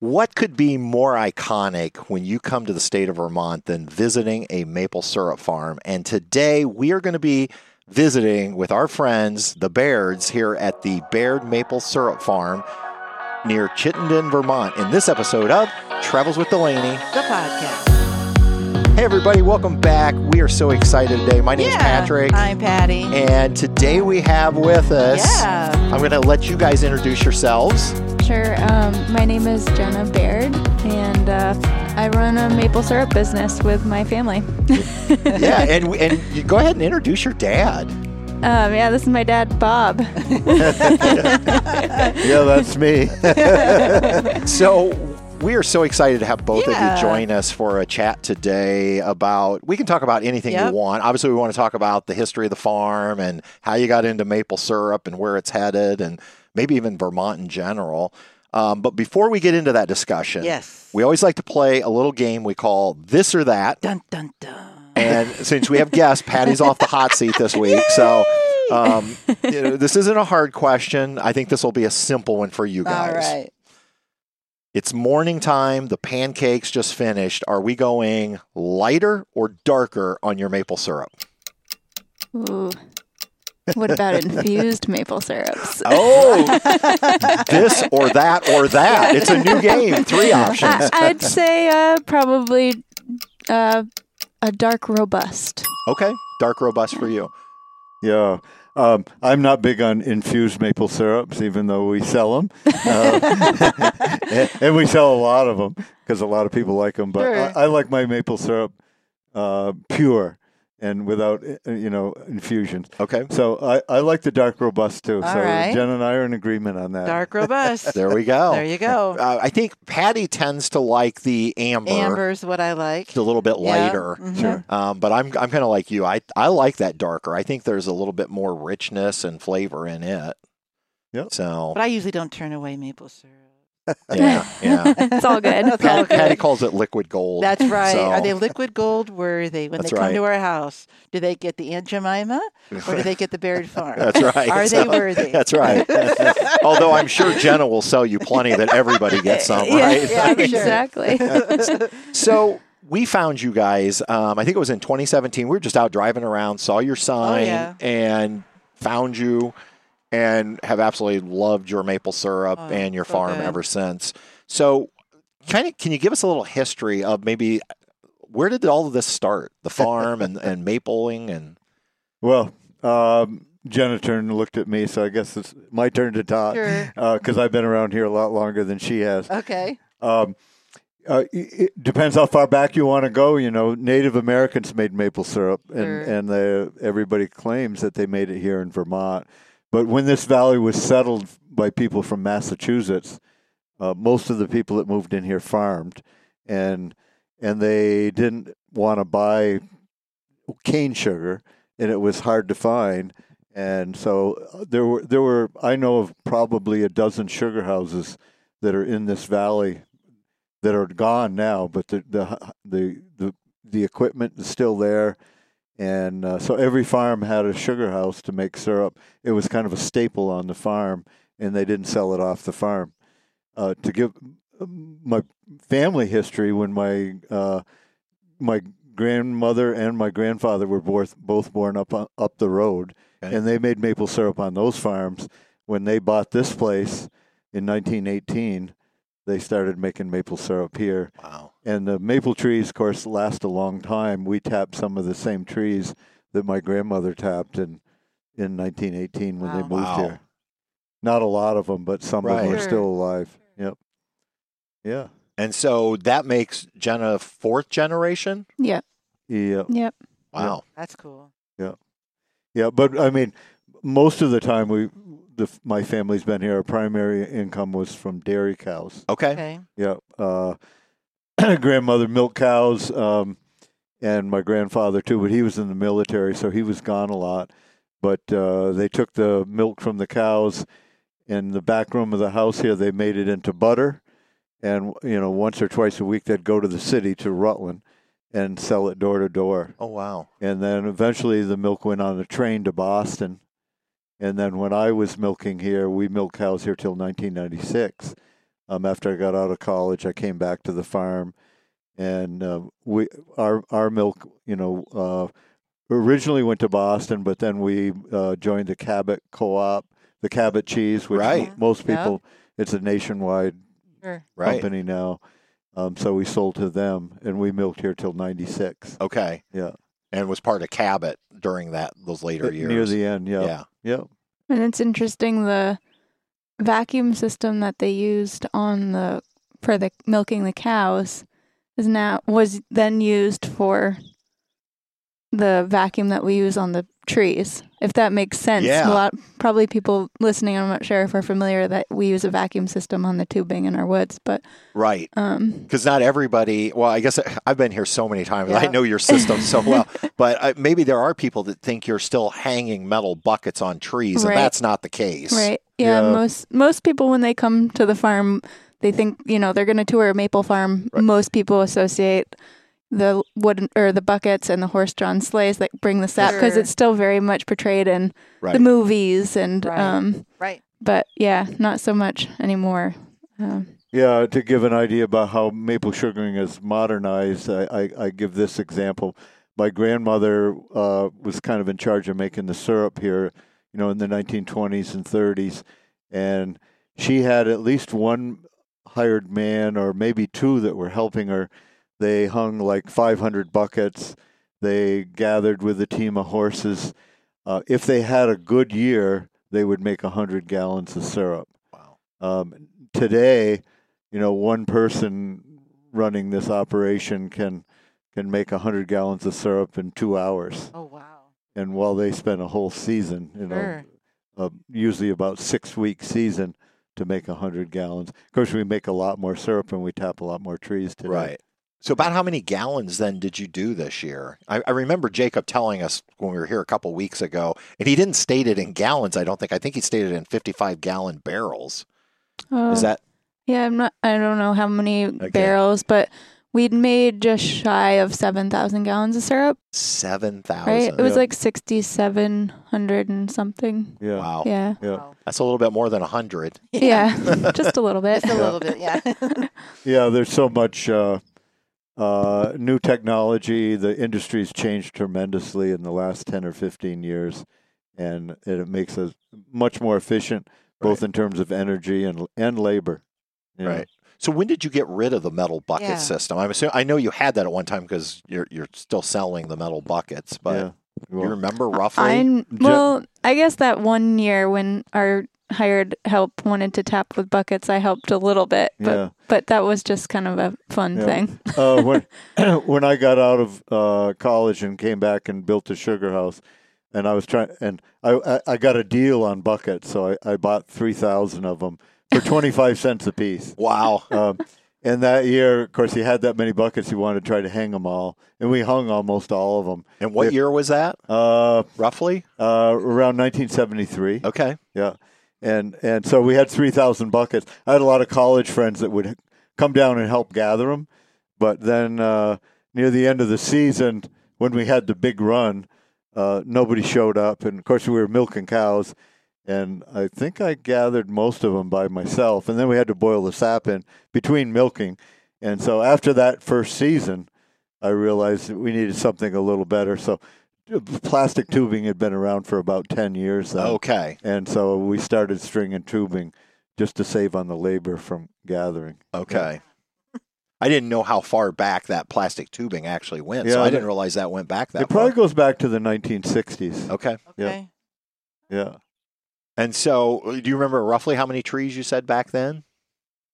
What could be more iconic when you come to the state of Vermont than visiting a maple syrup farm? And today we are going to be visiting with our friends, the Bairds, here at the Baird Maple Syrup Farm near Chittenden, Vermont, in this episode of Travels with Delaney. The podcast. Hey, everybody, welcome back. We are so excited today. My name is Patrick. I'm Patty. and today we have with us, Yeah. I'm going to let you guys introduce yourselves. Sure. Um, my name is Jenna Baird, and uh, I run a maple syrup business with my family. yeah, and and you go ahead and introduce your dad. Um, yeah, this is my dad, Bob. Yeah, that's me. So we are so excited to have both Yeah. of you join us for a chat today about. We can talk about anything Yep. you want. Obviously, we want to talk about the history of the farm and how you got into maple syrup and where it's headed, and maybe even Vermont in general. Um, but before we get into that discussion, Yes. we always like to play a little game we call this or that. Dun dun dun. And since we have guests, Patty's off the hot seat this week. So um, you know, this isn't a hard question. I think this will be a simple one for you guys. All right. It's morning time. The pancakes just finished. Are we going lighter or darker on your maple syrup? Ooh. What about infused maple syrups? Oh, this or that or that. It's a new game. Three options. I'd say uh, probably uh, a dark robust. Okay, dark robust for you. Yeah. Um, I'm not big on infused maple syrups, even though we sell them. Uh, and, and we sell a lot of them because a lot of people like them. But Sure. I, I like my maple syrup uh, pure and without, uh, you know, infusions. Okay, So I, I like the dark robust too. All so right. Jen and I are in agreement on that. Dark robust. there we go. There you go. Uh, I think Patty tends to like the amber, Amber's what I like. It's a little bit Yeah. lighter. Mhm. Sure. Um, but I'm I'm kind of like you. I I like that darker. I think there's a little bit more richness and flavor in it. Yep. So But I usually don't turn away maple syrup. Yeah, yeah. it's all good. That's all good. Patty calls it liquid gold. That's right. So- Are they liquid gold? Where are they when That's they come right. to our house? Do they get the Aunt Jemima or do they get the Baird Farm? That's right. Are So- they worthy? That's right. Although I'm sure Jenna will sell you plenty that everybody gets some, Yeah, right? yeah, I'm sure. exactly. So we found you guys. Um, I think it was in 2017. We were just out driving around, saw your sign, Oh, yeah. and found you, and have absolutely loved your maple syrup Oh, and your so farm good. ever since. So, kind of, can you give us a little history of maybe where did all of this start? The farm and and mapling and Well, um, Jenna turned and looked at me, so I guess it's my turn to talk Sure. because I've been around here a lot longer than she has. Okay. Um, uh, it it depends how far back you want to go. You know, Native Americans made maple syrup, and Sure. and they, everybody claims that they made it here in Vermont. But when this valley was settled by people from Massachusetts, uh, most of the people that moved in here farmed, and and they didn't want to buy cane sugar, and it was hard to find. And so uh, there were there were I know of probably a dozen sugar houses that are in this valley that are gone now, but the the the the, the equipment is still there, and uh, so every farm had a sugar house to make syrup. It was kind of a staple on the farm, and they didn't sell it off the farm. Uh, to give my family history, when my uh, my grandmother and my grandfather were both both born up up the road, Okay. and they made maple syrup on those farms. When they bought this place in 1918, they started making maple syrup here. wow. And the maple trees, of course, last a long time. We tapped some of the same trees that my grandmother tapped in in 1918 when they moved Wow. here. Not a lot of them, but some of them Right. are still alive. Yep. Yeah. And so that makes Jenna fourth generation. Yep. Yeah. Yep. Wow. That's cool. Yeah. Yeah. But I mean, most of the time we, the, my family's been here. Our primary income was from dairy cows. Okay. Okay. Yeah. Uh, grandmother milked cows, um, and my grandfather too, but he was in the military, so he was gone a lot. But uh, they took the milk from the cows in the back room of the house here. They made it into butter, and you know, once or twice a week they'd go to the city to Rutland and sell it door to door. Oh wow. And then eventually the milk went on a train to Boston. And then when I was milking here, we milked cows here till 1996. Um, after I got out of college, I came back to the farm, and uh, we our our milk, you know, uh, originally went to Boston, but then we uh, joined the Cabot Co-op, the Cabot cheese, which Right. mo- most Yeah. people, it's a nationwide Sure. Right. company now. Um, so we sold to them, and we milked here till '96. Okay. Yeah. And was part of Cabot during that those later years. Near the end, yeah, yeah. Yeah. And it's interesting the vacuum system that they used on the for the milking the cows is now was then used for the vacuum that we use on the trees. If that makes sense. Yeah. A lot probably people listening, I'm not sure if are familiar that we use a vacuum system on the tubing in our woods, but Right. um Because not everybody, well, I guess I've been here so many times. I know your system so well. But uh, maybe there are people that think you're still hanging metal buckets on trees, and that's not the case. Right. Yeah, Yeah. Most most people when they come to the farm, they think you know they're going to tour a maple farm. Right. Most people associate the wooden or the buckets and the horse-drawn sleighs that bring the sap because Sure. it's still very much portrayed in Right. the movies and Right. um. Right. But yeah, not so much anymore. Um, Yeah, to give an idea about how maple sugaring is modernized, I, I, I give this example. My grandmother uh, was kind of in charge of making the syrup here, you know, in the 1920s and 30s, and she had at least one hired man or maybe two that were helping her. They hung like 500 buckets. They gathered with a team of horses. Uh, if they had a good year, they would make 100 gallons of syrup. Wow. Um, today, you know, one person running this operation can can make hundred gallons of syrup in two hours, Oh wow. and while they spend a whole season, you know, Sure. uh, usually about six week season to make hundred gallons. Of course, we make a lot more syrup and we tap a lot more trees today. Right. So, about how many gallons then did you do this year? I, I remember Jacob telling us when we were here a couple weeks ago, and he didn't state it in gallons. I don't think. I think he stated it in fifty-five gallon barrels. uh, Is that yeah? I'm not. I don't know how many barrels, but we'd made just shy of seven thousand gallons of syrup. seven thousand? Right? It was Yeah. like sixty-seven hundred and something. Yeah. Wow. Yeah. Yeah. That's a little bit more than a hundred. Yeah, just a little bit. Just a little bit. Yeah. Yeah, there's so much uh, uh, new technology. The industry's changed tremendously in the last 10 or 15 years, and it makes us much more efficient, both in terms of energy and and labor. Yeah. Right. So when did you get rid of the metal bucket Yeah. system? I'm assuming I know you had that at one time because you're you're still selling the metal buckets, but yeah. you remember roughly? I'm well. I guess that one year when our hired help wanted to tap with buckets, I helped a little bit, but yeah. but that was just kind of a fun Yeah. thing. uh, when when I got out of uh, college and came back and built a sugar house, and I was trying, and I I, I got a deal on buckets, so I, I bought three thousand of them for twenty five cents a piece. wow. Um, and that year, of course, he had that many buckets. He wanted to try to hang them all, and we hung almost all of them. And what Yeah. year was that Uh, roughly? uh, around 1973. Okay. Yeah, and and so we had 3,000 buckets. I had a lot of college friends that would come down and help gather them, but then uh, near the end of the season, when we had the big run, uh, nobody showed up, and of course we were milking cows. And I think I gathered most of them by myself, and then we had to boil the sap in between milking. And so after that first season, I realized that we needed something a little better. So plastic tubing had been around for about 10 years then. Okay. And so we started string and tubing just to save on the labor from gathering. Okay. I didn't know how far back that plastic tubing actually went, so Yeah, I that- didn't realize that went back that it probably far. goes back to the 1960s. Okay. Okay. Yeah. And so, do you remember roughly how many trees you said back then?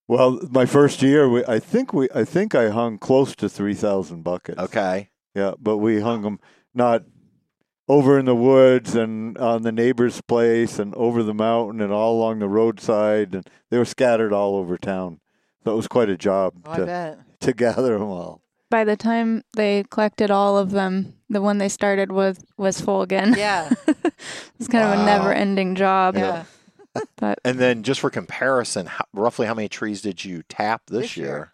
Well, my first year, we, I think we, I think I hung close to 3,000 buckets. Okay. Yeah, but we hung them not over in the woods and on the neighbor's place and over the mountain and all along the roadside, and they were scattered all over town. So it was quite a job Oh, to, bet. to gather them all. By the time they collected all of them, the one they started with was full again. Yeah. it's kind of a never-ending job. Yeah. But And then, just for comparison, how, roughly how many trees did you tap this, This year.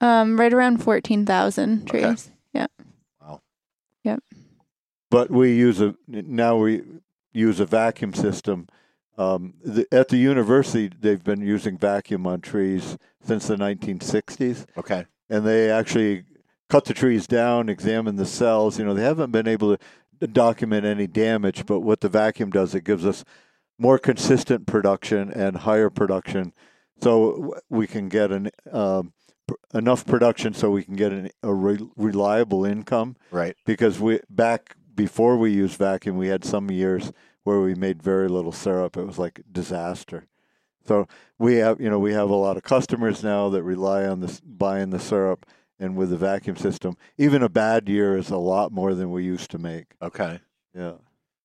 um, right around fourteen thousand Okay. trees. But we use a now we use a vacuum system. Um, the, at the university, they've been using vacuum on trees since the 1960s, Okay. and they actually cut the trees down, examine the cells. You know, they haven't been able to document any damage, but what the vacuum does, it gives us more consistent production and higher production, so we can get an um, enough production so we can get an, a re- reliable income Right. because we back before we used vacuum, we had some years where we made very little syrup. It was like disaster. So we have, you know, we have a lot of customers now that rely on this buying the syrup, and with the vacuum system, even a bad year is a lot more than we used to make. Okay. Yeah.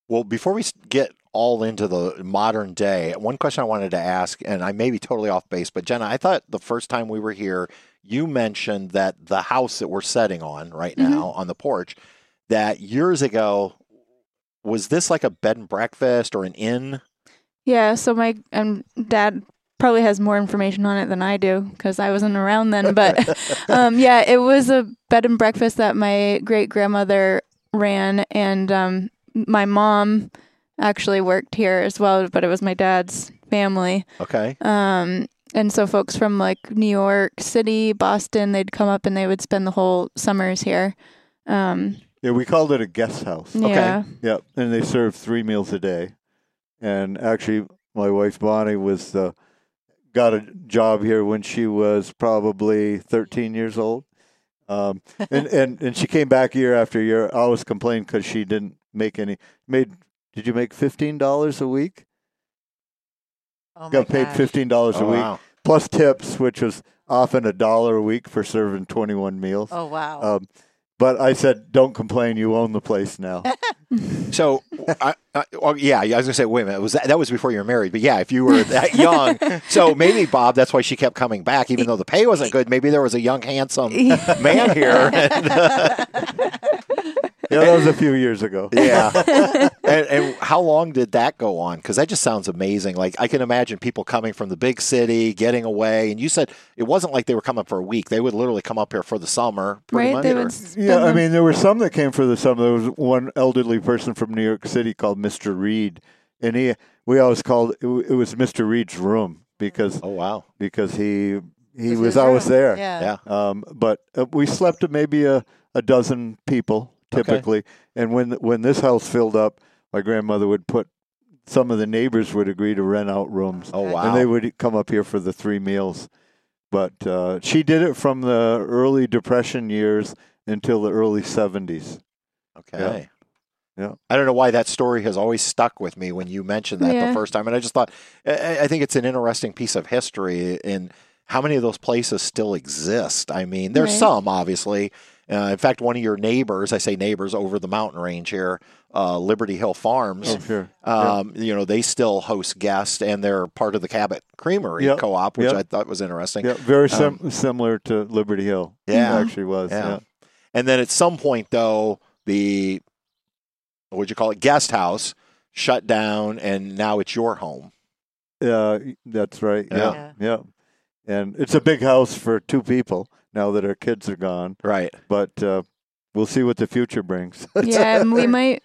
Well, before we get all into the modern day, one question I wanted to ask, and I may be totally off base, but Jenna, I thought the first time we were here, you mentioned that the house that we're setting on right Mhm. now on the porch, that years ago, was this like a bed and breakfast or an inn? Yeah, so my um, dad probably has more information on it than I do because I wasn't around then. But um, yeah, it was a bed and breakfast that my great grandmother ran, and um, my mom actually worked here as well. But it was my dad's family, Okay. um, and so folks from like New York City, Boston, they'd come up and they would spend the whole summers here. Um, Yeah, we called it a guest house. Okay. Yeah, Yep, and they serve three meals a day. And actually, my wife Bonnie was uh, got a job here when she was probably 13 years old, um, and, and and she came back year after year. I always complained because she didn't make any. Made did you make fifteen dollars a week? Oh got paid gosh. fifteen dollars a Oh, week wow. plus tips, which was often a dollar a week for serving 21 meals. Oh wow. Um, but I said, "Don't complain. You own the place now." So, I, I, well, yeah, I was gonna say, wait a minute, was that that was before you were married? But yeah, if you were that young, so maybe Bob, that's why she kept coming back, even though the pay wasn't good. Maybe there was a young, handsome man here. And, uh, yeah, that was a few years ago. yeah. And, and how long did that go on? Because that just sounds amazing. Like I can imagine people coming from the big city, getting away, and you said it wasn't like they were coming for a week. They would literally come up here for the summer, pretty right. much. They or- would spend Yeah, I mean, there were some that came for the summer. There was one elderly person from New York City called Mr. Reed, and he we always called it, it was Mr. Reed's room because oh wow, because he he This was always room. there. Yeah. yeah, Um, but uh, we slept at maybe a, a dozen people typically, and when when this house filled up, my grandmother would put some of the neighbors would agree to rent out rooms, oh wow. and they would come up here for the three meals. But uh, she did it from the early Depression years until the early seventies. Okay. Yeah. I don't know why that story has always stuck with me when you mentioned that the first time. And I just thought, I, I think it's an interesting piece of history in how many of those places still exist. I mean, there's Right. some, obviously. Uh, in fact, one of your neighbors, I say neighbors over the mountain range here, uh, Liberty Hill Farms, Oh, sure. um, you know, they still host guests and they're part of the Cabot Creamery Yep. Co-op, which Yep. I thought was interesting. Yeah, very sim- similar to Liberty Hill. Yeah. It actually was. Yeah. Yeah. And then at some point, though, the what would you call it guest house shut down, and now it's your home. Uh, that's right. Yeah. Yeah. yeah. And it's a big house for two people now that our kids are gone. Right. But uh, we'll see what the future brings. yeah, we might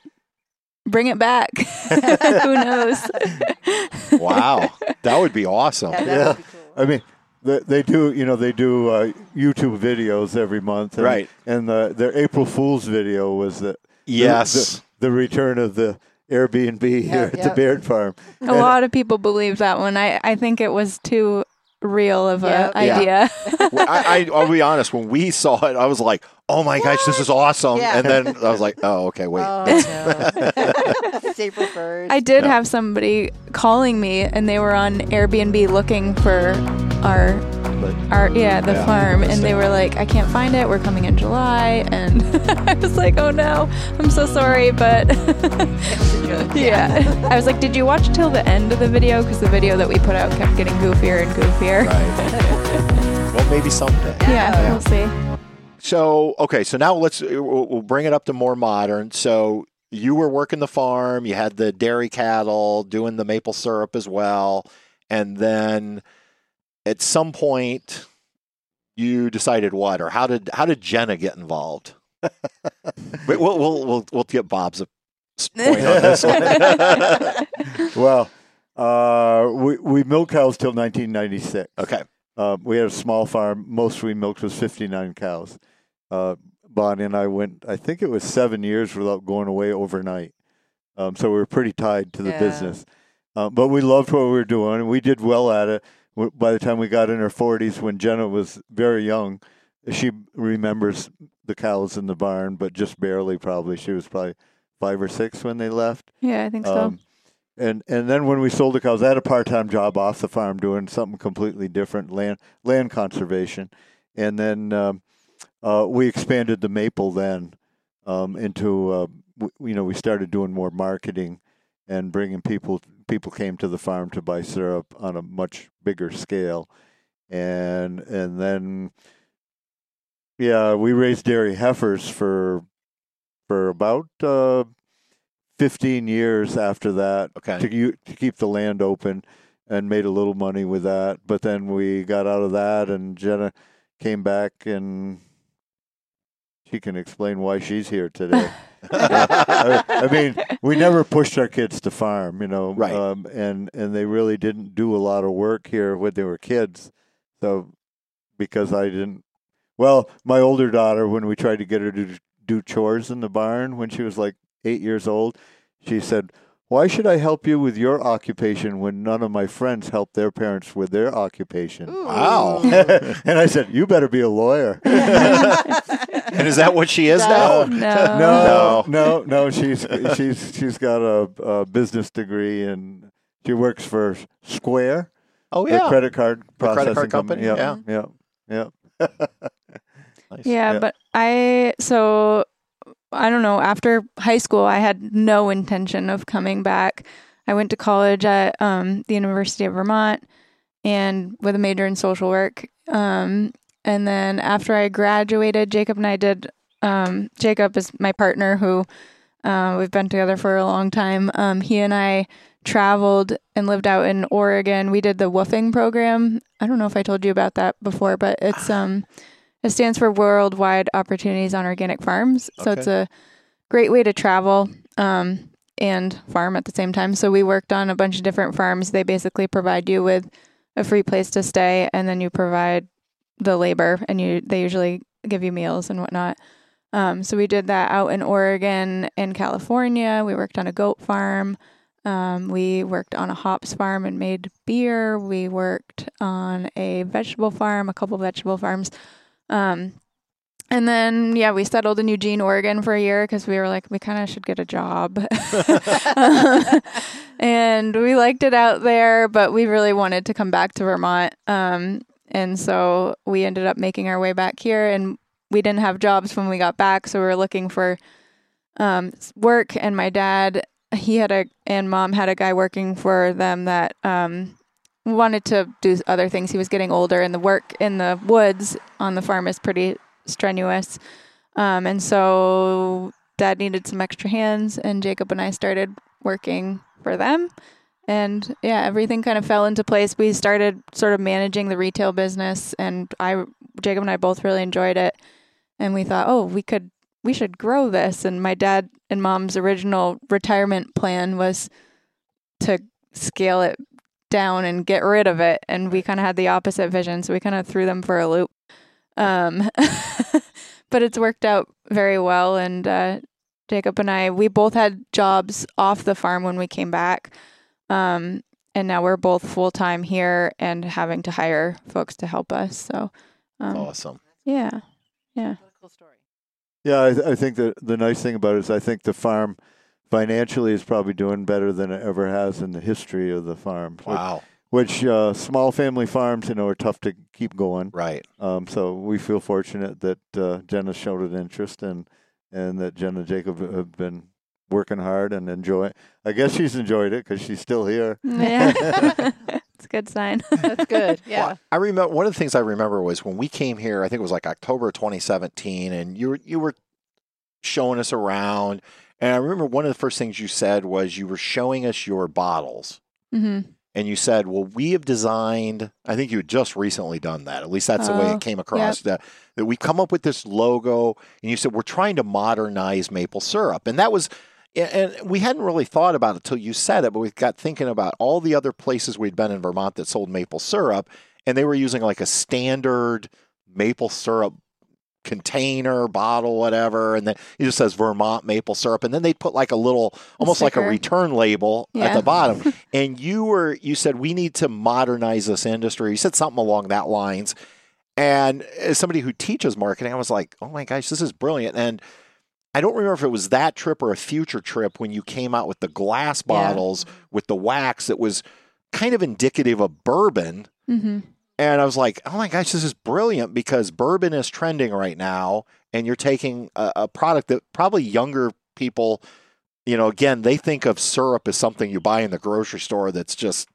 bring it back. Who knows? Wow, that would be awesome. Yeah, Yeah. be cool. I mean, they, they do, you know, they do uh, YouTube videos every month. And, Right. And the, their April Fool's video was the, Yes. the return of the Airbnb here at the yeah. Baird Farm. A lot of people believe that one. I, I think it was too real of a Yeah. Yeah. idea. Well, I, I, I'll be honest. When we saw it, I was like, "Oh my gosh, this is awesome!" Yeah. And then I was like, "Oh, okay, wait." Oh no. April first. I did Yeah. have somebody calling me, and they were on Airbnb looking for our our yeah the Yeah, farm, and interesting. they were like, "I can't find it. We're coming in July," and I was like, "Oh no, I'm so sorry," but It was a joke. yeah, I was like, "Did you watch till the end of the video? Because the video that we put out kept getting goofier and goofier." Right. well, maybe someday. Yeah, Yeah. we'll see. So okay, so now let's uh, we'll we'll bring it up to more modern. So you were working the farm, you had the dairy cattle, doing the maple syrup as well, and then at some point you decided what, or how did how did Jenna get involved? Wait, we'll we'll we'll we'll get Bob's point on this one. Well, Uh, we we milked cows till 1996. Okay. Uh, we had a small farm. Most we milked was 59 cows. Uh, Bonnie and I went. I think it was seven years without going away overnight. Um, so we were pretty tied to the Yeah. business. Uh, but we loved what we were doing, and we did well at it. By the time we got in her 40s, when Jenna was very young, she remembers the cows in the barn, but just barely. Probably she was probably five or six when they left. Yeah, I think so. Um, and and then when we sold the cows, I had a part time job off the farm doing something completely different, land land conservation. And then um, uh, we expanded the maple then um, into uh, w- you know we started doing more marketing and bringing people people came to the farm to buy syrup on a much bigger scale, and and then yeah we raised dairy heifers for for about. Uh, 15 years after that Okay. to, to keep the land open and made a little money with that. But then we got out of that, and Jenna came back, and she can explain why she's here today. I, I mean, we never pushed our kids to farm, you know, Right. Um, and and they really didn't do a lot of work here when they were kids. So because I didn't, well, my older daughter, when we tried to get her to do chores in the barn when she was like eight years old, she said, "Why should I help you with your occupation when none of my friends help their parents with their occupation?" Wow. and I said, "You better be a lawyer." And is that what she is No. now? no. No, no, no. She's she's she's got a, a business degree and she works for Square, Oh the yeah. credit card The credit processing card company, Yeah, yeah, yeah. Nice. Yeah, Yeah. but I so I don't know. After high school, I had no intention of coming back. I went to college at um, the University of Vermont and with a major in social work. Um, and then after I graduated, Jacob and I did. Um, Jacob is my partner who uh, we've been together for a long time. Um, he and I traveled and lived out in Oregon. We did the woofing program. I don't know if I told you about that before, but it's um it stands for Worldwide Opportunities on Organic Farms. So it's a great way to travel um, and farm at the same time. So we worked on a bunch of different farms. They basically provide you with a free place to stay, and then you provide the labor, and you they usually give you meals and whatnot. Um, so we did that out in Oregon and California. We worked on a goat farm. Um, we worked on a hops farm and made beer. We worked on a vegetable farm, a couple vegetable farms. Um, and then, yeah, we settled in Eugene, Oregon for a year because we were like, we kind of should get a job. and we liked it out there, but we really wanted to come back to Vermont. Um, and so we ended up making our way back here, and we didn't have jobs when we got back. So we were looking for um, work. And my dad, he had a, and mom had a guy working for them that um, wanted to do other things. He was getting older, and the work in the woods on the farm is pretty strenuous. Um, and so dad needed some extra hands, and Jacob and I started working for them. And yeah, everything kind of fell into place. We started sort of managing the retail business, and I, Jacob and I both really enjoyed it. And we thought, oh, we could, we should grow this. And my dad and mom's original retirement plan was to scale it down and get rid of it. And we kind of had the opposite vision. So we kind of threw them for a loop. Um, but it's worked out very well. And uh, Jacob and I, we both had jobs off the farm when we came back. Um, and now we're both full time here and having to hire folks to help us. So, um, Awesome. yeah, yeah. cool story. Yeah, I, th- I think that the nice thing about it is I think the farm financially is probably doing better than it ever has in the history of the farm. which- Wow. Which, uh, small family farms, you know, are tough to keep going. Right. Um, so we feel fortunate that uh, Jenna showed an interest and and that Jenna and Jacob have been working hard and enjoy. I guess she's enjoyed it because she's still here. Yeah. it's a good sign. That's good. Yeah. Well, I remember one of the things I remember was when we came here. I think it was like October 2017, and you were you were showing us around. And I remember one of the first things you said was you were showing us your bottles, hmm and you said, "Well, we have designed. I think you had just recently done that. At least that's the way Oh, it came across. That that we come up with this logo, and you said we're trying to modernize maple syrup, and that was." And we hadn't really thought about it till you said it, but we got thinking about all the other places we'd been in Vermont that sold maple syrup, and they were using like a standard maple syrup container, bottle, whatever, and then it just says Vermont maple syrup, and then they'd put like a little, almost like a return label at the bottom. and you were, you said we need to modernize this industry. You said something along that lines. And as somebody who teaches marketing, I was like, oh my gosh, this is brilliant. And I don't remember if it was that trip or a future trip when you came out with the glass Yeah. bottles with the wax that was kind of indicative of bourbon. hmm And I was like, oh my gosh, this is brilliant because bourbon is trending right now. And you're taking a, a product that probably younger people, you know, again, they think of syrup as something you buy in the grocery store that's just,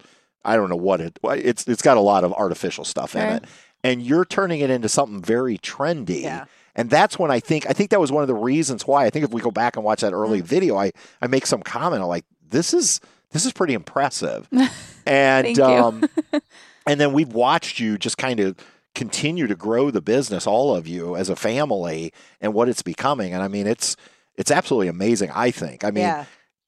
I don't know what it, it's, it's got a lot of artificial stuff in it. And you're turning it into something very trendy. Yeah. And that's when I think I think that was one of the reasons why I think if we go back and watch that early Mm. video, I I make some comment I'm like this is this is pretty impressive. And um and then we've watched you just kind of continue to grow the business all of you as a family and what it's becoming and I mean it's it's absolutely amazing I think. I mean yeah.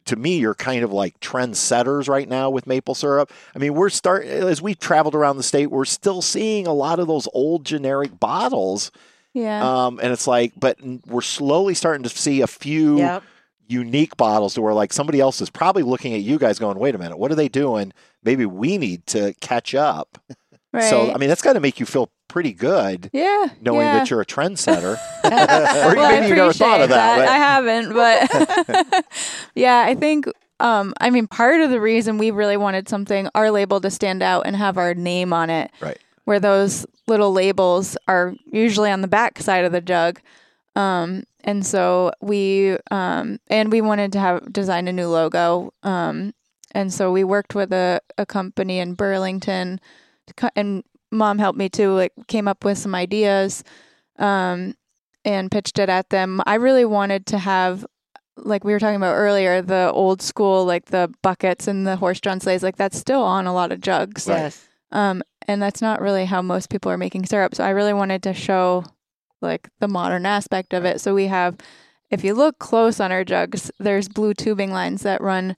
to me, you're kind of like trendsetters right now with maple syrup. I mean, we're start as we traveled around the state, we're still seeing a lot of those old generic bottles, Yeah. um, and it's like, but we're slowly starting to see a few Yep. unique bottles to where like somebody else is probably looking at you guys, going, "Wait a minute, what are they doing? Maybe we need to catch up." right. So, I mean, that's got to make you feel pretty good yeah. knowing yeah. that you're a trendsetter. or well, I maybe you never thought of appreciate that. but- I haven't, but yeah, I think. Um, I mean, part of the reason we really wanted something, our label to stand out and have our name on it, Right. Where those little labels are usually on the back side of the jug, um, and so we, um, and we wanted to have design a new logo, um, and so we worked with a, a company in Burlington, co- and mom helped me too. Like, came up with some ideas, um, and pitched it at them. I really wanted to have, like we were talking about earlier, the old school, like the buckets and the horse-drawn sleighs. Like that's still on a lot of jugs. Yes. Um, and that's not really how most people are making syrup. So I really wanted to show like the modern aspect of it. So we have, if you look close on our jugs, there's blue tubing lines that run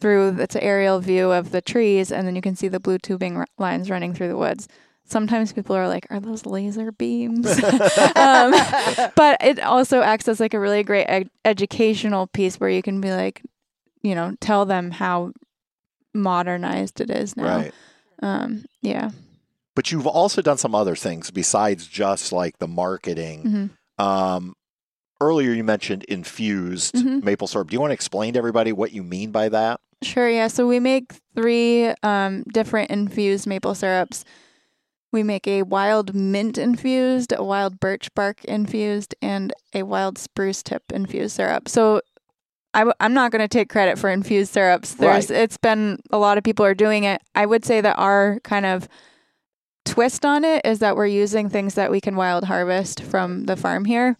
through. It's an aerial view of the trees, and then you can see the blue tubing r- lines running through the woods. Sometimes people are like, "Are those laser beams?" um, but it also acts as like a really great ed- educational piece where you can be like, you know, tell them how modernized it is now. right. Um, yeah. But you've also done some other things besides just like the marketing. hmm Um, earlier, you mentioned infused Mhm. maple syrup. Do you want to explain to everybody what you mean by that? Sure. Yeah. So we make three um, different infused maple syrups. We make a wild mint infused, a wild birch bark infused, and a wild spruce tip infused syrup. So I w- I'm not going to take credit for infused syrups. There's it's been a lot of people are doing it. I would say that our kind of twist on it is that we're using things that we can wild harvest from the farm here.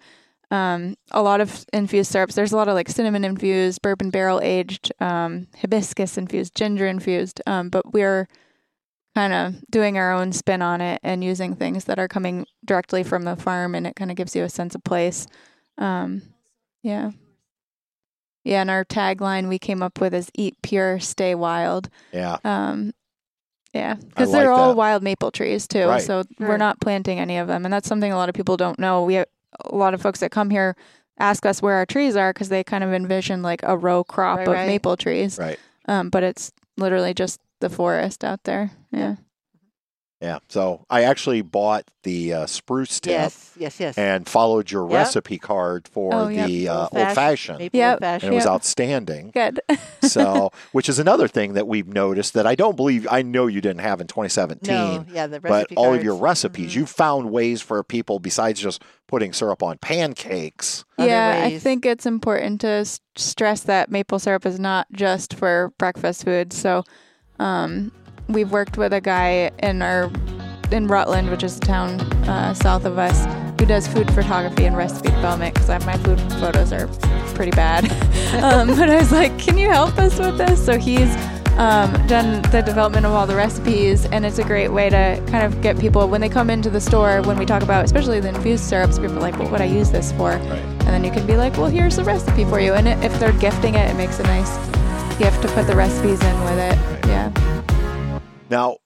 Um, a lot of infused syrups. There's a lot of like cinnamon infused, bourbon barrel aged, um, hibiscus infused, ginger infused. Um, but we're kind of doing our own spin on it and using things that are coming directly from the farm, and it kind of gives you a sense of place. Um, yeah. Yeah, and our tagline we came up with is "Eat pure, stay wild." Yeah. Um, yeah, because like they're all that. wild maple trees too. Right. So we're not planting any of them, and that's something a lot of people don't know. We have a lot of folks that come here ask us where our trees are because they kind of envision like a row crop Right, of right. maple trees. Right. Um, but it's literally just the forest out there. Yeah. Yeah. So I actually bought the uh, spruce tip Yes. Yes. Yes. and followed your Yep. recipe card for Oh, yep. the uh, old Old-fashioned. fashioned. Yep. old-fashioned. And it was Yep. outstanding. Good. So, which is another thing that we've noticed that I don't believe, I know you didn't have in 2017. No. Yeah. The recipe But recipe all of your cards. recipes, Mhm. you found ways for people besides just putting syrup on pancakes. Other yeah, I think it's important to s- stress that maple syrup is not just for breakfast food. So, um, we've worked with a guy in our in Rutland, which is a town uh, south of us, who does food photography and recipe development. Because my food photos are pretty bad. um, but I was like, "Can you help us with this?" So he's um, done the development of all the recipes, and it's a great way to kind of get people when they come into the store. When we talk about, especially the infused syrups, people are like, "What would I use this for?" Right. And then you can be like, "Well, here's the recipe for you." And it, if they're gifting it, it makes a nice gift to put the recipes in with it. Right. Yeah. Now,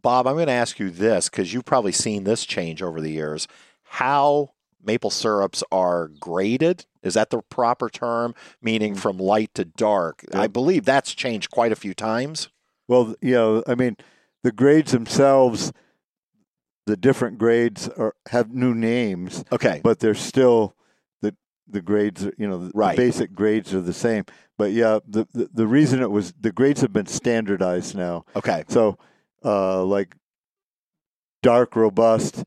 Bob, I'm going to ask you this because you've probably seen this change over the years. How maple syrups are graded? Is that the proper term? Meaning mm. from light to dark? I believe that's changed quite a few times. Well, you know, I mean, the grades themselves, the different grades are have new names, Okay. but they're still the the grades. are- You know, the, Right. the basic grades are the same. But yeah, the, the the reason it was the grades have been standardized now. Okay. So, uh, like dark robust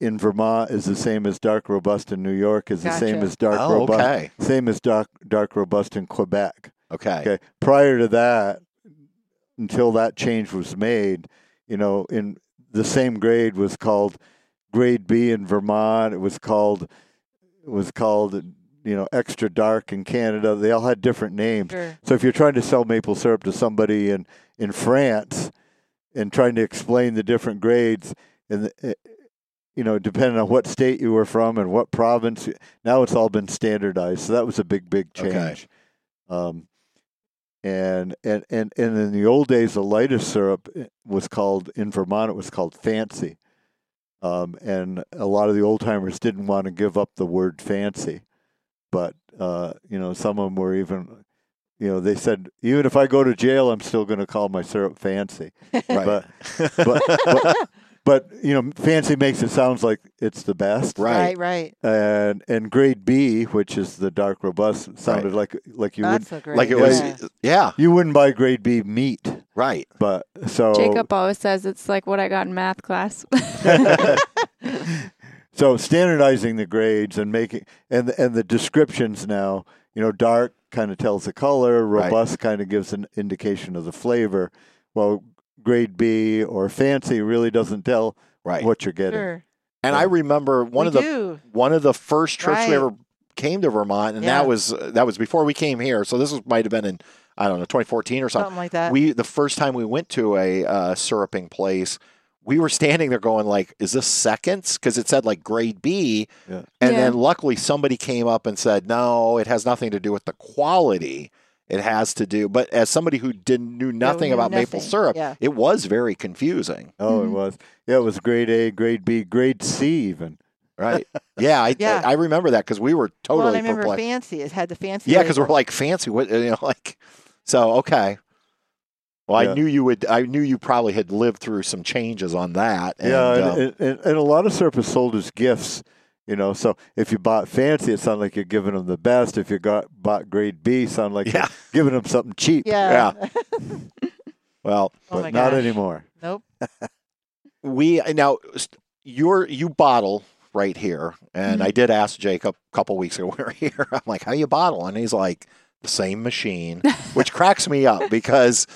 in Vermont is the same as dark robust in New York is the same as dark Oh, robust okay. same as dark dark robust in Quebec. Okay. Okay. Prior to that, until that change was made, you know, in the same grade was called grade B in Vermont. It was called it was called you know extra dark in Canada. They all had different names. Sure. So if you're trying to sell maple syrup to somebody in in France and trying to explain the different grades and eh, you know depending on what state you were from and what province now it's all been standardized so that was a big big Okay. change um, and, and and and in the old days the lightest syrup eh, was called in Vermont it was called fancy um, and a lot of the old timers didn't want to give up the word fancy but uh, you know some of them were even you know they said even if I go to jail I'm still going to call my syrup fancy Right. but but, but but you know fancy makes it sounds like it's the best Right. Right. Right. and and grade B which is the dark robust sounded like like you would That's so great. like it was. Yeah. Yeah. you wouldn't buy grade B meat Right. but so Jacob always says it's like what I got in math class. so standardizing the grades and making and and the descriptions now you know dark kind of tells the color Right. robust kind of gives an indication of the flavor well grade B or fancy really doesn't tell Right. what you're getting Sure. And I remember one we of the do. one of the first trips we ever came to Vermont, and Yeah. that was that was before we came here. So this was might have been in I don't know 2014 or something. Something like that. we the first time we went to a uh, syruping place, we were standing there going like, "Is this seconds?" Because it said like grade B, Yeah. and Yeah. then luckily somebody came up and said, "No, it has nothing to do with the quality. It has to do." But as somebody who didn't knew nothing knew about maple syrup, Yeah. it was very confusing. Oh, it Mhm. was. Yeah, it was grade A, grade B, grade C, even. Right? yeah, I, Yeah. I, I remember that because we were totally well, I remember perplexed. fancy. It had the fancy. Yeah, because we're like fancy. What you know, like so. Okay. Well, I knew you would. I knew you probably had lived through some changes on that. And, yeah, and, uh, and, and, and a lot of syrup is sold as gifts. You know, so if you bought fancy, it sounded like you're giving them the best. If you got bought grade B, it sounded like Yeah. you're giving them something cheap. Yeah. well, oh but not anymore. Nope. we now st- you're you bottle right here, and Mhm. I did ask Jacob a couple weeks ago. We were here. I'm like, "How you bottle?" And he's like, "The same machine," which cracks me up because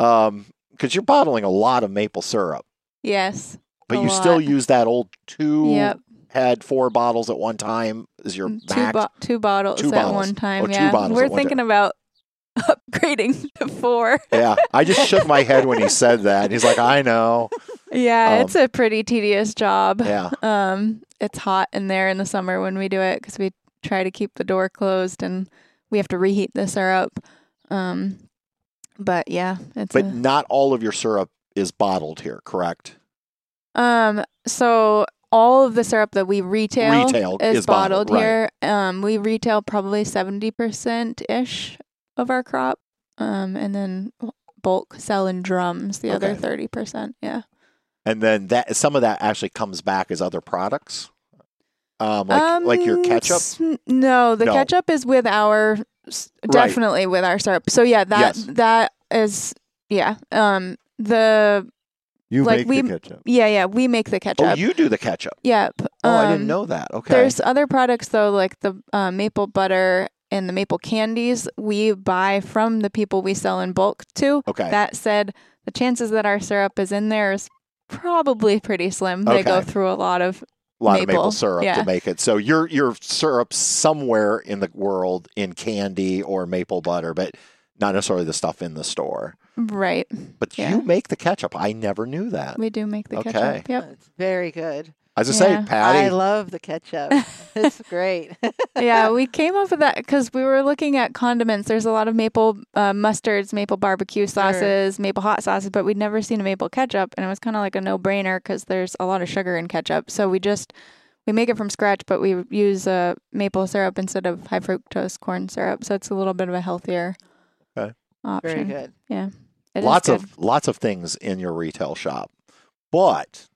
um because you're bottling a lot of maple syrup, yes. but you still use that old two Yep. had four bottles at one time as your Mm, Two, max. bo- two bottles Two at bottles. one time. Oh, yeah. We're thinking about upgrading to four. yeah, I just shook my head when he said that. He's like, "I know." Yeah, Um, it's a pretty tedious job. Yeah, Um, it's hot in there in the summer when we do it because we try to keep the door closed and we have to reheat the syrup. Um, but yeah, it's but a, not all of your syrup is bottled here, correct? um. So all of the syrup that we retail, Retail is, is bottled, bottled, right. here. Um, we retail probably seventy percent ish of our crop. Um, and then bulk sell in drums the other thirty percent. Yeah. And then that some of that actually comes back as other products, um, like like your Um, ketchup. No, the No. ketchup is with our s- Right. definitely with our syrup. So yeah, that Yes. that is yeah. Um the You Like make we- the ketchup. yeah, yeah, we make the ketchup. Oh, you do the ketchup. yep. Oh, I didn't Um, know that. Okay. There's other products though like the uh, maple butter and the maple candies we buy from the people we sell in bulk to. okay. That said, the chances that our syrup is in there is probably pretty slim. They go through a lot of a lot of maple maple, syrup to make it. So your your syrup somewhere in the world in candy or maple butter, but not necessarily the stuff in the store. Right. But Yeah. you make the ketchup. I never knew that. We do make the Okay. ketchup. Yep. It's very good. As I say, Patty. I love the ketchup. it's great. yeah, we came up with that because we were looking at condiments. There's a lot of maple uh, mustards, maple barbecue sauces, maple hot sauces, but we'd never seen a maple ketchup, and it was kind of like a no-brainer because there's a lot of sugar in ketchup. So we just we make it from scratch, but we use uh, maple syrup instead of high fructose corn syrup, so it's a little bit of a healthier Okay. option. Very good. It is lots good. of lots of things in your retail shop. But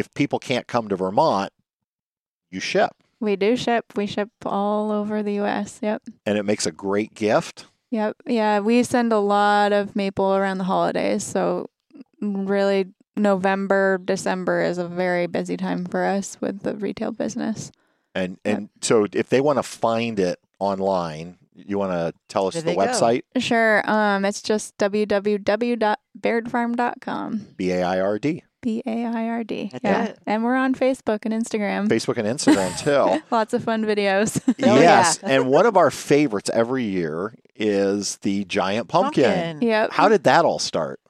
if people can't come to Vermont, you ship. We do ship. We ship all over the U.S. Yep. And it makes a great gift. Yep. Yeah, we send a lot of maple around the holidays. So really November, December is a very busy time for us with the retail business. And Yep. and so if they want to find it online, you want to tell us Where the they go. website? Sure. Um it's just www.bairdfarm.com. B A I R D. B A I R D. Yeah. it. And we're on Facebook and Instagram. Facebook and Instagram too. Lots of fun videos. Oh, yes. yeah. and one of our favorites every year is the giant pumpkin. yep. How did that all start?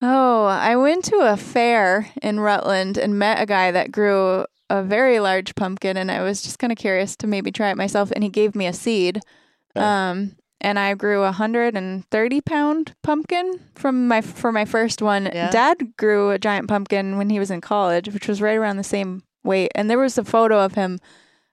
Oh, I went to a fair in Rutland and met a guy that grew a very large pumpkin, and I was just kind of curious to maybe try it myself. And he gave me a seed, Okay. um, and I grew a hundred and thirty pound pumpkin from my for my first one. Yeah. Dad grew a giant pumpkin when he was in college, which was right around the same weight, and there was a photo of him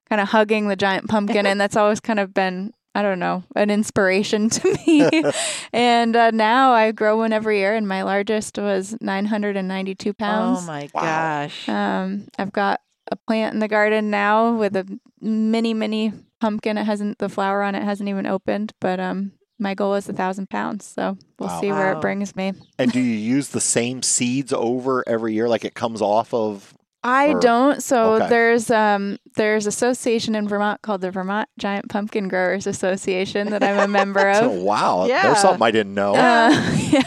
kind of hugging the giant pumpkin, and that's always kind of been. I don't know, an inspiration to me. and uh, now I grow one every year, and my largest was 992 pounds. Oh my Wow. gosh. Um, I've got a plant in the garden now with a mini, mini pumpkin. It hasn't, the flower on it hasn't even opened, but um, my goal is a thousand pounds. So we'll Wow. see where Wow. it brings me. And do you use the same seeds over every year? Like it comes off of I Or- don't. So okay. there's um there's association in Vermont called the Vermont Giant Pumpkin Growers Association that I'm a member of. wow. Yeah. There's something I didn't know. Uh, yeah.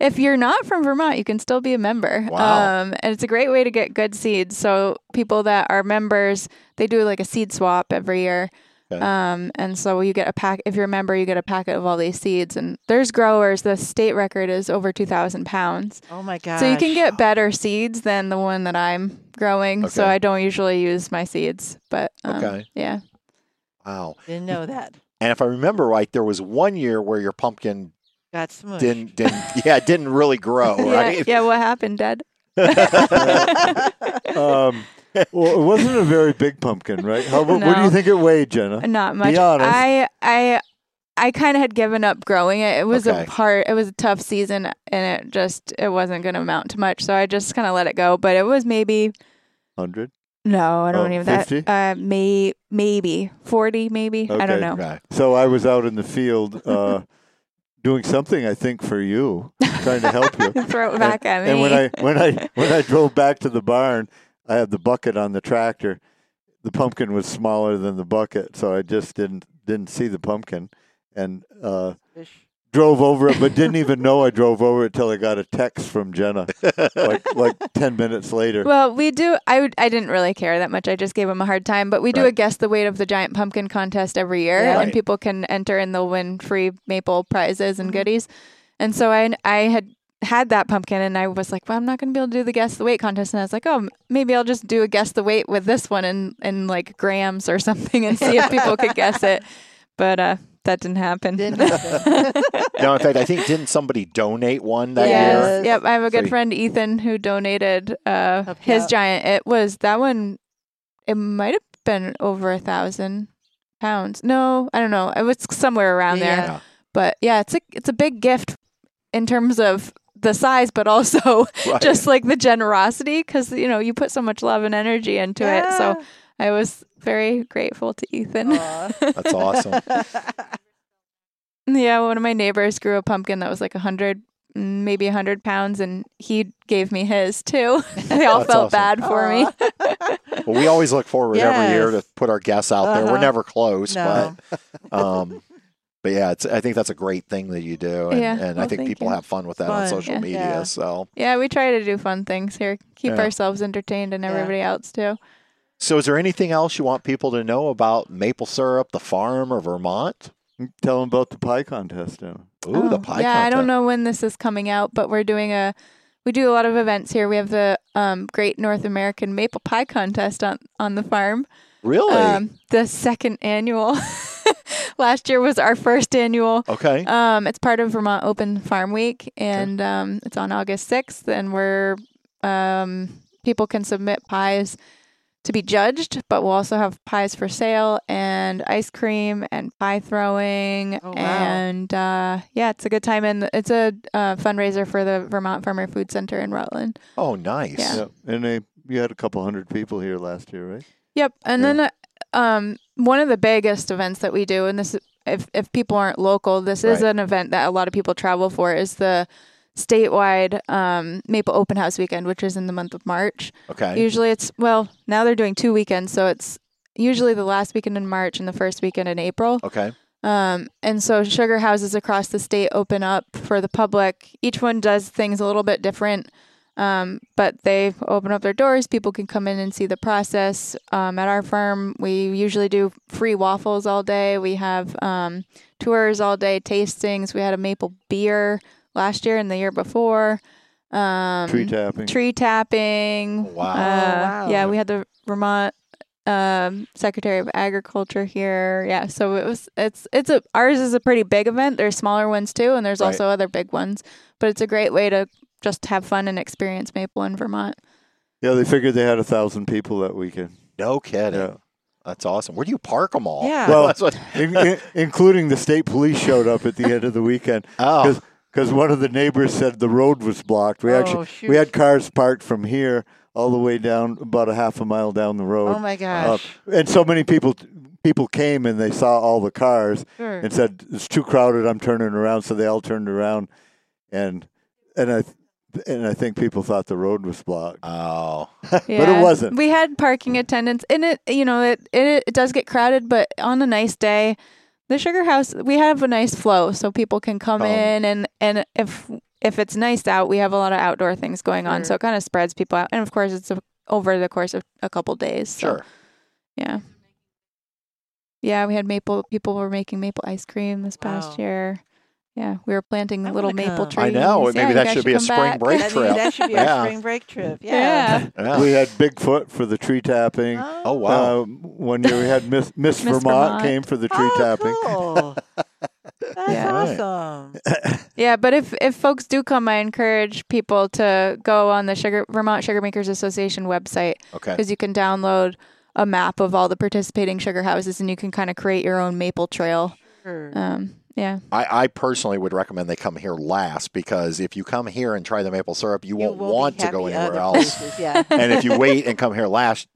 If you're not from Vermont, you can still be a member. Wow. Um, and it's a great way to get good seeds. So people that are members, they do like a seed swap every year. Okay. Um, and so you get a pack. If you're a member, you get a packet of all these seeds. And there's growers. The state record is over two thousand pounds. Oh my god! So you can get better seeds than the one that I'm growing. So I don't usually use my seeds, but um, Okay. yeah. Wow. Didn't know that. And if I remember right, there was one year where your pumpkin Got smushed. didn't didn't yeah, it didn't really grow, yeah, right? yeah. What happened, Dad? Um, well, it wasn't a very big pumpkin, right? How, what, what do you think it weighed, Jenna? Not much. Be honest. I I I kind of had given up growing it. It was Okay. a part. It was a tough season, and it just it wasn't going to amount to much. So I just kind of let it go. But it was maybe Hundred. no, I don't Oh, even that. 50? Uh, may maybe forty, maybe I don't Okay. know. Okay. So I was out in the field uh, doing something, I think, for you, trying to help you. Throw it back at me. And when I when I when I drove back to the barn, I had the bucket on the tractor. The pumpkin was smaller than the bucket, so I just didn't didn't see the pumpkin, and uh, drove over it, but didn't even know I drove over it till I got a text from Jenna, like like ten minutes later. Well, we do. I would, I didn't really care that much. I just gave him a hard time. But we do Right. a guess the weight of the giant pumpkin contest every year, Yeah. and Right. people can enter and they'll win free maple prizes and Mhm. goodies. And so I I had had that pumpkin, and I was like, well, I'm not going to be able to do the guess the weight contest. And I was like, oh, maybe I'll just do a guess the weight with this one in in like grams or something, and see if people could guess it. But uh, that didn't happen. Didn't happen. No, in fact, I think didn't somebody donate one that Yes. year? Yes. Yep. I have a good you- friend, Ethan, who donated uh, his out. giant. It was that one. It might have been over a thousand pounds. No, I don't know. It was somewhere around there. Yeah. Yeah. But yeah, it's a it's a big gift in terms of the size, but also Right. just like the generosity because you know you put so much love and energy into it. So I was very grateful to Ethan. Aw. That's awesome. Yeah, one of my neighbors grew a pumpkin that was like a hundred, mm, maybe a hundred pounds, and he gave me his too. they all That's felt awesome. bad for me. Well, we always look forward every year to put our guests out there. We're Uh-huh. never close, No. but um, but yeah, it's. I think that's a great thing that you do, and, Yeah, and I think people you. have fun with that on social yeah. media. Yeah. So, yeah, we try to do fun things here, keep Yeah. ourselves entertained and Yeah. everybody else too. so is there anything else you want people to know about maple syrup, the farm, or Vermont? Tell them about the pie contest now. Ooh, the Oh, pie Yeah, I don't know when this is coming out, but we're doing a we do a lot of events here. We have the um, Great North American Maple Pie Contest on on the farm. Really? Um, the second annual. Last year was our first annual. okay. Um, it's part of Vermont Open Farm Week, and um, it's on August sixth. And we're um, people can submit pies to be judged, but we'll also have pies for sale and ice cream and pie throwing. Oh, wow. And uh, yeah, it's a good time, and it's a uh, fundraiser for the Vermont Farmer Food Center in Rutland. oh, nice. Yeah. Yep. And they, you had a couple hundred people here last year, right? Yep, and Yeah. then uh, um, one of the biggest events that we do, and this if if people aren't local, this is Right. an event that a lot of people travel for, is the statewide um, Maple Open House Weekend, which is in the month of March. Okay. Usually, it's well now they're doing two weekends, so it's usually the last weekend in March and the first weekend in April. Okay. Um, and so sugar houses across the state open up for the public. Each one does things a little bit different, um, but they open up their doors. People can come in and see the process. Um, at our firm, we usually do free waffles all day. We have um, tours all day, tastings. We had a maple beer last year and the year before. Um, Tree tapping. tree tapping. Wow. Uh, Oh, wow. Yeah, we had the Vermont um, Secretary of Agriculture here. Yeah, so it was. It's it's a ours is a pretty big event. There's smaller ones too, and there's Right. also other big ones. But it's a great way to just have fun and experience maple in Vermont. Yeah, they figured they had a thousand people that weekend. No kidding. Yeah. That's awesome. Where do you park them all? Yeah. Well, That's what, In, in, including the state police showed up at the end of the weekend oh, because one of the neighbors said the road was blocked. We Oh, actually shoot. we had cars parked from here all the way down about a half a mile down the road. Oh my Uh, gosh. and so many people people came and they saw all the cars sure. and said it's too crowded. I'm turning around, so they all turned around, and and I and I think people thought the road was blocked. oh, Yeah. But it wasn't. We had parking attendants, and it you know it it, it does get crowded, but on a nice day. The sugar house, we have a nice flow, so people can come Um, in, and and if if it's nice out, we have a lot of outdoor things going on, Sure. so it kind of spreads people out. And of course, it's a, over the course of a couple days. So, sure. Yeah. Yeah, we had maple. People were making maple ice cream this past Wow. year. Yeah, we were planting I little maple come. trees. I know. Maybe you that guys should be a spring back. break trip. that should be Yeah. our spring break trip. Yeah. Yeah. Yeah. We had Bigfoot for the tree tapping. Oh, wow. Uh, one year we had Miss Miss, Miss Vermont, Vermont. came for the tree oh, tapping. Cool. That's Yeah. awesome. Yeah, but if if folks do come, I encourage people to go on the Sugar Vermont Sugar Makers Association website Okay. because you can download a map of all the participating sugar houses and you can kind of create your own maple trail. Sure. Um, yeah, I, I personally would recommend they come here last because if you come here and try the maple syrup, you, You won't want to go anywhere else. places, Yeah. and if you wait and come here last,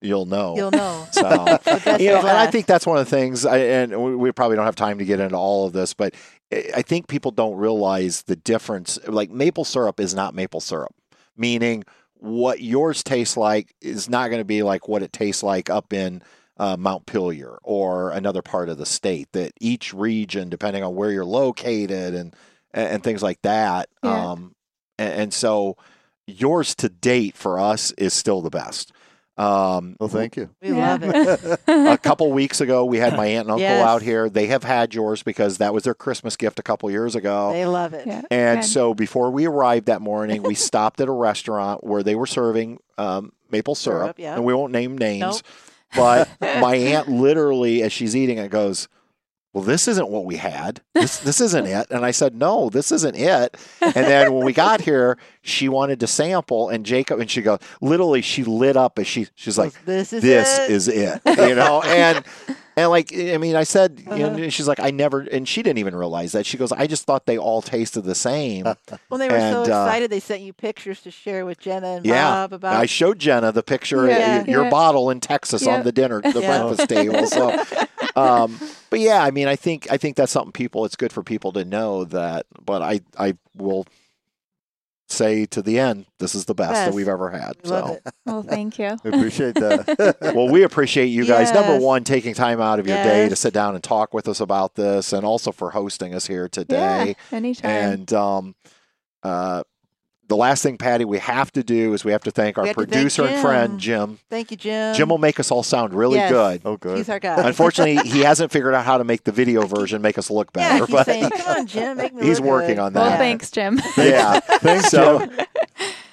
you'll know. You'll know. So, you know, and I think that's one of the things, I, and we- we probably don't have time to get into all of this, but I I think people don't realize the difference. Like maple syrup is not maple syrup, meaning what yours tastes like is not going to be like what it tastes like up in uh, Montpelier or another part of the state. That each region, depending on where you're located and and, and things like that, Yeah. um, and, and so yours to date for us is still the best. Um, Well, thank you. We Yeah. love it. a couple weeks ago, we had my aunt and uncle Yes. out here. They have had yours because that was their Christmas gift a couple years ago. They love it. yeah. and good. so before we arrived that morning, we stopped at a restaurant where they were serving um, maple syrup. Syrup, yeah. And we won't name names. Nope. But my aunt literally, as she's eating it, goes, well, this isn't what we had. This, this isn't it. And I said, no, this isn't it. And then when we got here, she wanted to sample, and Jacob, and she goes, literally, she lit up as she, she's like, this is this it. is it you know and and like i mean i said you Uh-huh. she's like i never and she didn't even realize that she goes i just thought they all tasted the same Well, they were so and, uh, excited. They sent you pictures to share with Jenna and Yeah. Bob about. i showed jenna the picture Yeah, of your yeah. bottle in texas on the dinner the Yeah. breakfast table so um but yeah i mean i think i think that's something people it's good for people to know that but i i will say to the end this is the best, that we've ever had We so well, thank you. I appreciate that. well, we appreciate you guys. Number one, taking time out of your day to sit down and talk with us about this, and also for hosting us here Yeah, today. anytime. And um, uh, the last thing, Patty, we have to do is we have to thank our We have to thank producer and friend, Jim. Jim. Thank you, Jim. Jim will make us all sound really Yes. good. Oh, good. He's our guy. Unfortunately, he hasn't figured out how to make the video version make us look yeah, better. he's but saying, "Come on, Jim, make me He's look working good." on that. Well, thanks, Jim. yeah. Thanks, So, Jim.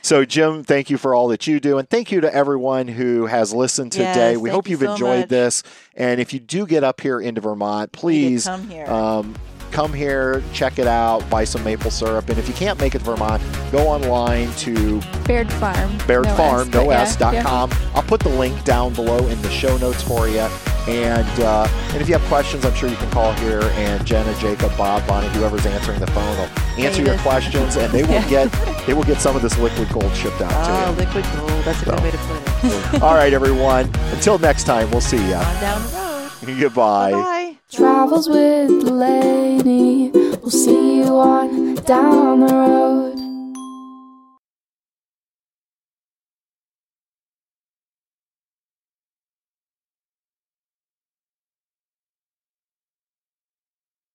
so Jim, thank you for all that you do, and thank you to everyone who has listened Yes, today. we hope you you've so enjoyed much. this, and if you do get up here into Vermont, You need to please come here. um, come here, check it out, buy some maple syrup, and if you can't make it to Vermont, go online to Baird Farm. Baird no Farm, S, no yeah, S dot yeah. com. I'll put the link down below in the show notes for you. And uh, and if you have questions, I'm sure you can call here. And Jenna, Jacob, Bob, Bonnie, whoever's answering the phone will answer your questions, and they will get they will get some of this liquid gold shipped out oh, to liquid gold. That's a So. good way to put it. All right, everyone. Until next time, we'll see you. On down the road. Goodbye. Bye. Travels with Delaney. We'll see you on down the road.